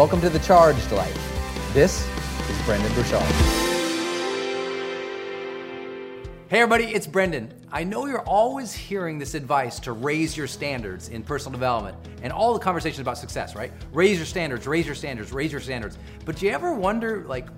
Welcome to the Charged Life. This is Brendon Burchard. Hey everybody, it's Brendon. I know you're always hearing this advice to raise your standards in personal development and all the conversations about success, right? Raise your standards, raise your standards, raise your standards. But do you ever wonder like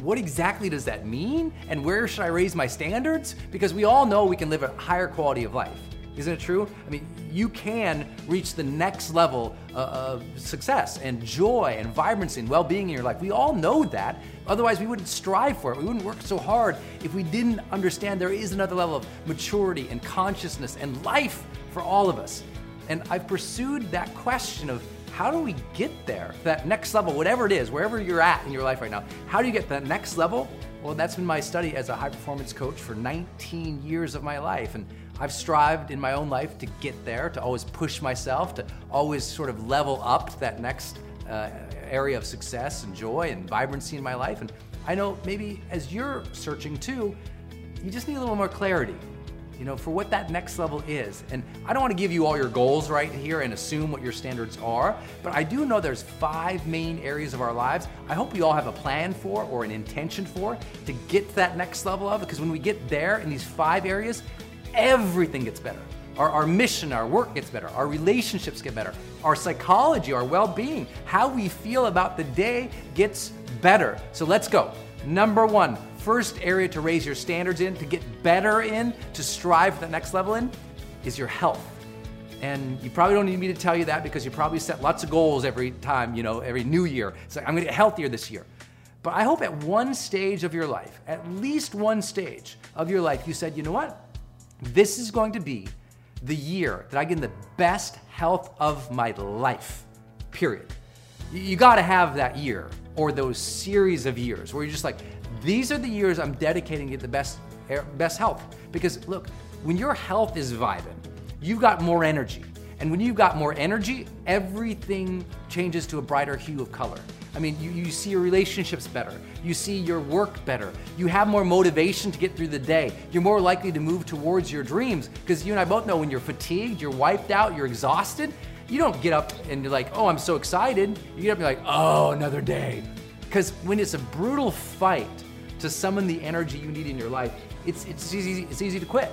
what exactly does that mean and where should I raise my standards? Because we all know we can live a higher quality of life. Isn't it true? I mean, you can reach the next level uh, of success and joy and vibrancy and well being in your life. We all know that. Otherwise, we wouldn't strive for it. We wouldn't work so hard if we didn't understand there is another level of maturity and consciousness and life for all of us. And I've pursued that question of how do we get there, that next level, whatever it is, wherever you're at in your life right now, how do you get that next level? Well, that's been my study as a high performance coach for 19 years of my life. And I've strived in my own life to get there, to always push myself, to always sort of level up to that next uh, area of success and joy and vibrancy in my life. And I know maybe as you're searching too, you just need a little more clarity you know, for what that next level is. And I don't want to give you all your goals right here and assume what your standards are, but I do know there's five main areas of our lives. I hope we all have a plan for or an intention for to get to that next level of, because when we get there in these five areas, everything gets better. Our, our mission, our work gets better, our relationships get better, our psychology, our well being, how we feel about the day gets better. So let's go. Number one, first area to raise your standards in, to get better in, to strive for the next level in, is your health. And you probably don't need me to tell you that because you probably set lots of goals every time, you know, every new year. It's like, I'm gonna get healthier this year. But I hope at one stage of your life, at least one stage of your life, you said, you know what? This is going to be the year that I get in the best health of my life, period. You gotta have that year or those series of years where you're just like, these are the years I'm dedicating to get the best, eh, best health. Because look, when your health is vibing, you've got more energy. And when you've got more energy, everything changes to a brighter hue of color. I mean, you, you see your relationships better. You see your work better. You have more motivation to get through the day. You're more likely to move towards your dreams because you and I both know when you're fatigued, you're wiped out, you're exhausted, you don't get up and you're like, oh, I'm so excited. You get up and you're like, oh, another day. Because when it's a brutal fight to summon the energy you need in your life, it's, it's, easy, it's easy to quit.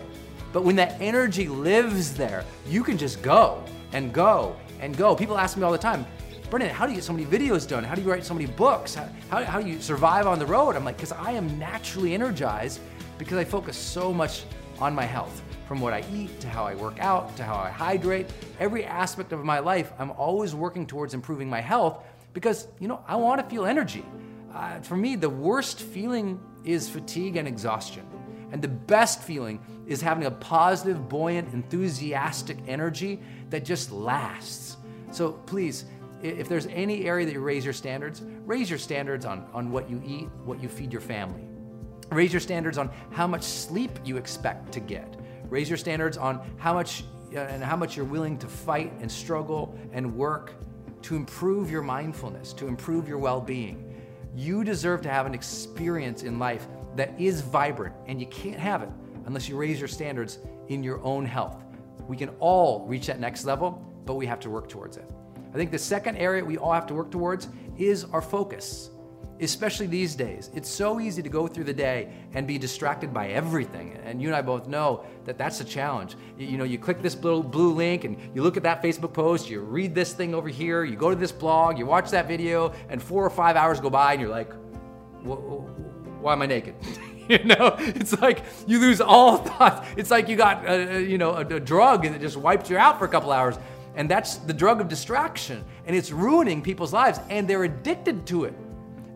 But when that energy lives there, you can just go and go and go. People ask me all the time, Brendon, how do you get so many videos done? How do you write so many books? How, how, how do you survive on the road? I'm like, because I am naturally energized because I focus so much on my health. From what I eat to how I work out to how I hydrate, every aspect of my life, I'm always working towards improving my health because, you know, I want to feel energy. Uh, for me, the worst feeling is fatigue and exhaustion. And the best feeling is having a positive, buoyant, enthusiastic energy that just lasts. So please, if there's any area that you raise your standards, raise your standards on, on what you eat, what you feed your family. Raise your standards on how much sleep you expect to get. Raise your standards on how much uh, and how much you're willing to fight and struggle and work to improve your mindfulness, to improve your well-being. You deserve to have an experience in life that is vibrant, and you can't have it unless you raise your standards in your own health. We can all reach that next level, but we have to work towards it. I think the second area we all have to work towards is our focus, especially these days. It's so easy to go through the day and be distracted by everything. And you and I both know that that's a challenge. You, know, you click this little blue link and you look at that Facebook post, you read this thing over here, you go to this blog, you watch that video, and four or five hours go by and you're like, why am I naked? you know, it's like you lose all thoughts. It's like you got, a, you know, a, a drug that just wipes you out for a couple hours. And that's the drug of distraction. And it's ruining people's lives. And they're addicted to it.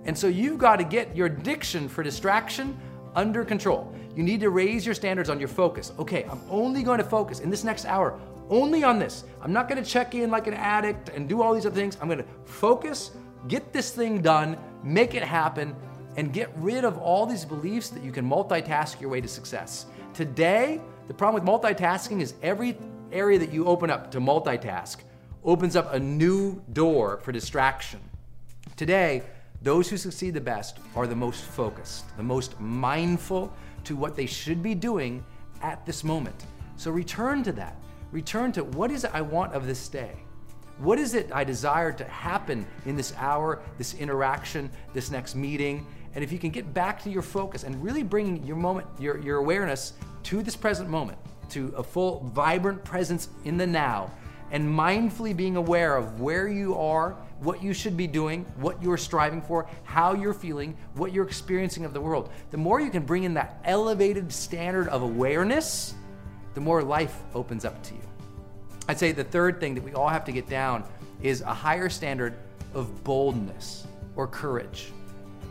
And so you've got to get your addiction for distraction under control. You need to raise your standards on your focus. Okay, I'm only going to focus in this next hour only on this. I'm not going to check in like an addict and do all these other things. I'm going to focus, get this thing done, make it happen, and get rid of all these beliefs that you can multitask your way to success. Today, the problem with multitasking is every area that you open up to multitask opens up a new door for distraction. Today, those who succeed the best are the most focused, the most mindful to what they should be doing at this moment. So return to that. Return to what is it I want of this day? What is it I desire to happen in this hour, this interaction, this next meeting? And if you can get back to your focus and really bring your moment, your, your awareness to this present moment, to a full, vibrant presence in the now and mindfully being aware of where you are, what you should be doing, what you're striving for, how you're feeling, what you're experiencing of the world. The more you can bring in that elevated standard of awareness, the more life opens up to you. I'd say the third thing that we all have to get down is a higher standard of boldness or courage.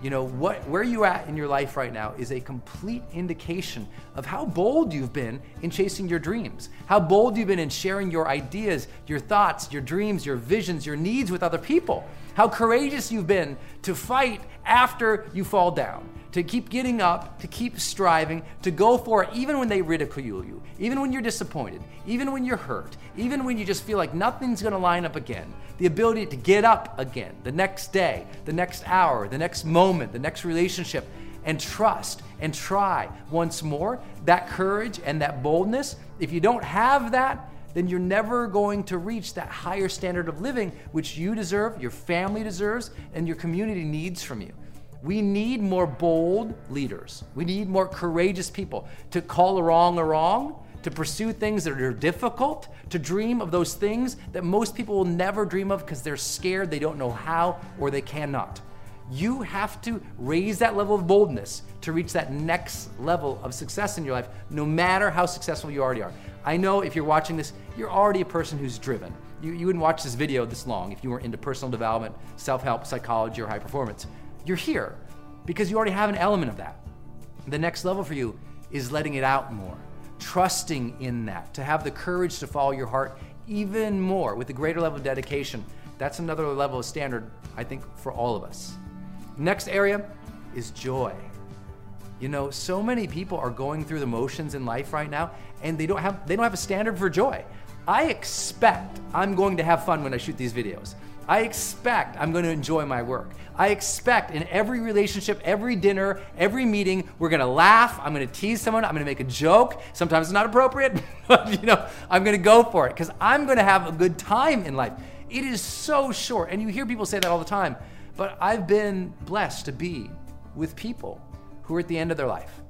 You know, what where you at in your life right now is a complete indication of how bold you've been in chasing your dreams. How bold you've been in sharing your ideas, your thoughts, your dreams, your visions, your needs with other people. How courageous you've been to fight after you fall down to keep getting up, to keep striving, to go for it, even when they ridicule you, even when you're disappointed, even when you're hurt, even when you just feel like nothing's gonna line up again. The ability to get up again the next day, the next hour, the next moment, the next relationship, and trust and try once more. That courage and that boldness, if you don't have that, then you're never going to reach that higher standard of living which you deserve, your family deserves, and your community needs from you. We need more bold leaders. We need more courageous people to call a wrong a wrong, to pursue things that are difficult, to dream of those things that most people will never dream of because they're scared, they don't know how, or they cannot. You have to raise that level of boldness to reach that next level of success in your life, no matter how successful you already are. I know if you're watching this, you're already a person who's driven. You, you wouldn't watch this video this long if you weren't into personal development, self help, psychology, or high performance. You're here because you already have an element of that. The next level for you is letting it out more, trusting in that, to have the courage to follow your heart even more with a greater level of dedication. That's another level of standard, I think, for all of us. Next area is joy. You know, so many people are going through the motions in life right now and they don't have they don't have a standard for joy. I expect I'm going to have fun when I shoot these videos. I expect I'm going to enjoy my work. I expect in every relationship, every dinner, every meeting, we're going to laugh. I'm going to tease someone. I'm going to make a joke. Sometimes it's not appropriate, but you know, I'm going to go for it because I'm going to have a good time in life. It is so short, and you hear people say that all the time. But I've been blessed to be with people who are at the end of their life.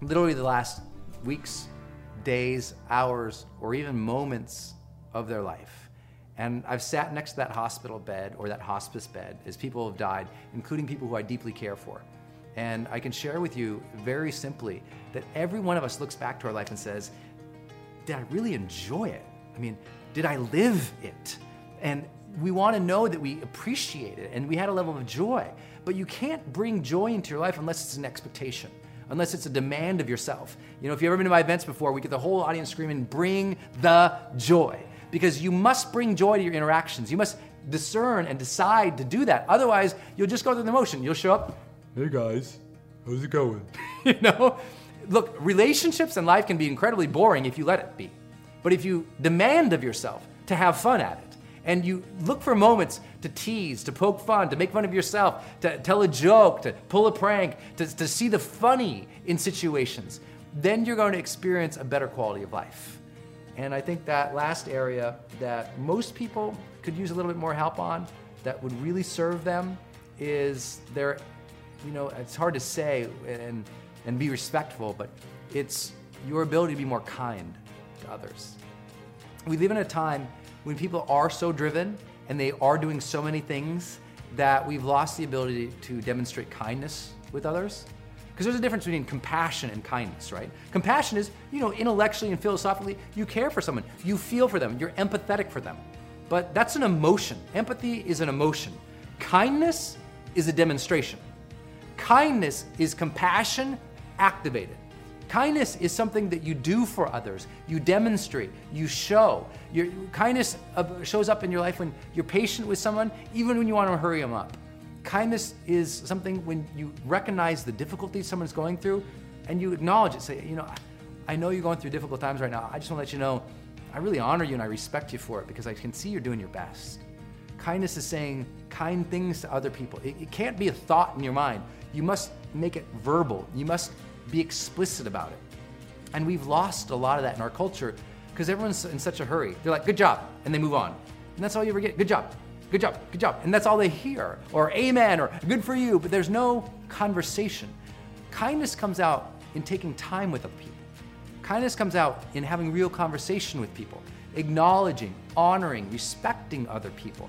Literally the last weeks, days, hours, or even moments of their life. And I've sat next to that hospital bed or that hospice bed as people have died, including people who I deeply care for. And I can share with you very simply that every one of us looks back to our life and says, Did I really enjoy it? I mean, did I live it? And we want to know that we appreciate it and we had a level of joy. But you can't bring joy into your life unless it's an expectation, unless it's a demand of yourself. You know, if you've ever been to my events before, we get the whole audience screaming, bring the joy. Because you must bring joy to your interactions. You must discern and decide to do that. Otherwise, you'll just go through the motion. You'll show up, hey guys, how's it going? you know? Look, relationships and life can be incredibly boring if you let it be. But if you demand of yourself to have fun at it, and you look for moments to tease, to poke fun, to make fun of yourself, to tell a joke, to pull a prank, to, to see the funny in situations, then you're going to experience a better quality of life. And I think that last area that most people could use a little bit more help on, that would really serve them, is their, you know, it's hard to say and, and be respectful, but it's your ability to be more kind to others. We live in a time when people are so driven and they are doing so many things that we've lost the ability to demonstrate kindness with others. Because there's a difference between compassion and kindness, right? Compassion is, you know, intellectually and philosophically, you care for someone, you feel for them, you're empathetic for them. But that's an emotion. Empathy is an emotion. Kindness is a demonstration. Kindness is compassion activated. Kindness is something that you do for others. You demonstrate, you show. Your kindness shows up in your life when you're patient with someone, even when you want to hurry them up. Kindness is something when you recognize the difficulty someone's going through and you acknowledge it. Say, you know, I know you're going through difficult times right now. I just want to let you know I really honor you and I respect you for it because I can see you're doing your best. Kindness is saying kind things to other people. It, it can't be a thought in your mind. You must make it verbal. You must be explicit about it. And we've lost a lot of that in our culture because everyone's in such a hurry. They're like, good job, and they move on. And that's all you ever get. Good job, good job, good job. And that's all they hear, or amen, or good for you, but there's no conversation. Kindness comes out in taking time with other people. Kindness comes out in having real conversation with people, acknowledging, honoring, respecting other people.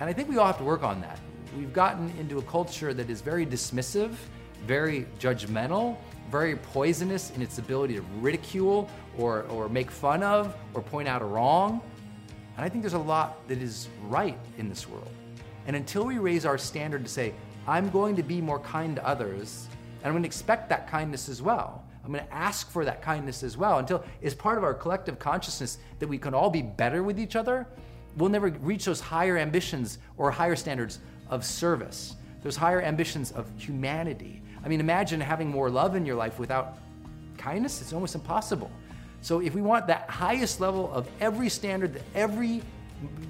And I think we all have to work on that. We've gotten into a culture that is very dismissive, very judgmental, very poisonous in its ability to ridicule or, or make fun of or point out a wrong. And I think there's a lot that is right in this world. And until we raise our standard to say, I'm going to be more kind to others, and I'm going to expect that kindness as well. I'm going to ask for that kindness as well until it's part of our collective consciousness that we can all be better with each other. We'll never reach those higher ambitions or higher standards of service, those higher ambitions of humanity. I mean, imagine having more love in your life without kindness. It's almost impossible. So, if we want that highest level of every standard that every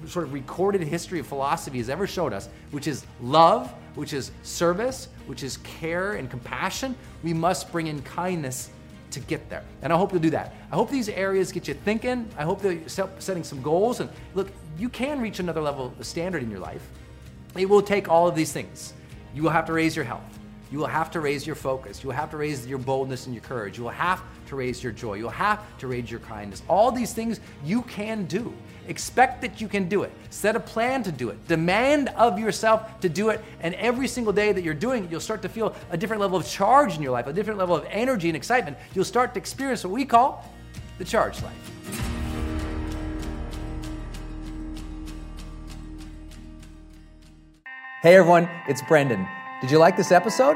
sort of recorded history of philosophy has ever showed us, which is love, which is service, which is care and compassion, we must bring in kindness to get there. And I hope you'll do that. I hope these areas get you thinking. I hope that you're setting some goals. And look, you can reach another level of standard in your life. It will take all of these things. You will have to raise your health. You will have to raise your focus. You will have to raise your boldness and your courage. You will have to raise your joy. You'll have to raise your kindness. All these things you can do. Expect that you can do it. Set a plan to do it. Demand of yourself to do it. And every single day that you're doing it, you'll start to feel a different level of charge in your life, a different level of energy and excitement. You'll start to experience what we call the charge life. Hey everyone, it's Brendon. Did you like this episode?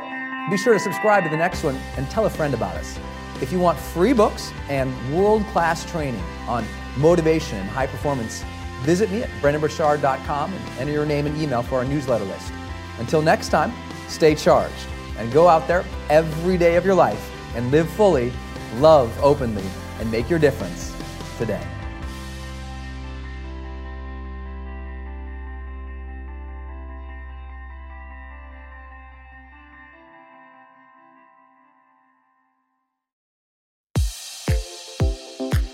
Be sure to subscribe to the next one and tell a friend about us. If you want free books and world class training on motivation and high performance, visit me at brendonburchard.com and enter your name and email for our newsletter list. Until next time, stay charged and go out there every day of your life and live fully, love openly, and make your difference today.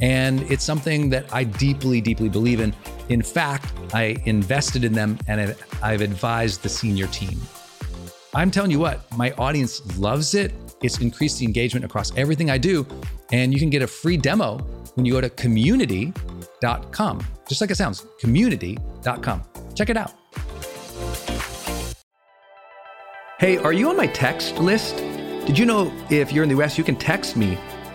And it's something that I deeply, deeply believe in. In fact, I invested in them and I've advised the senior team. I'm telling you what, my audience loves it. It's increased the engagement across everything I do. And you can get a free demo when you go to community.com, just like it sounds community.com. Check it out. Hey, are you on my text list? Did you know if you're in the US, you can text me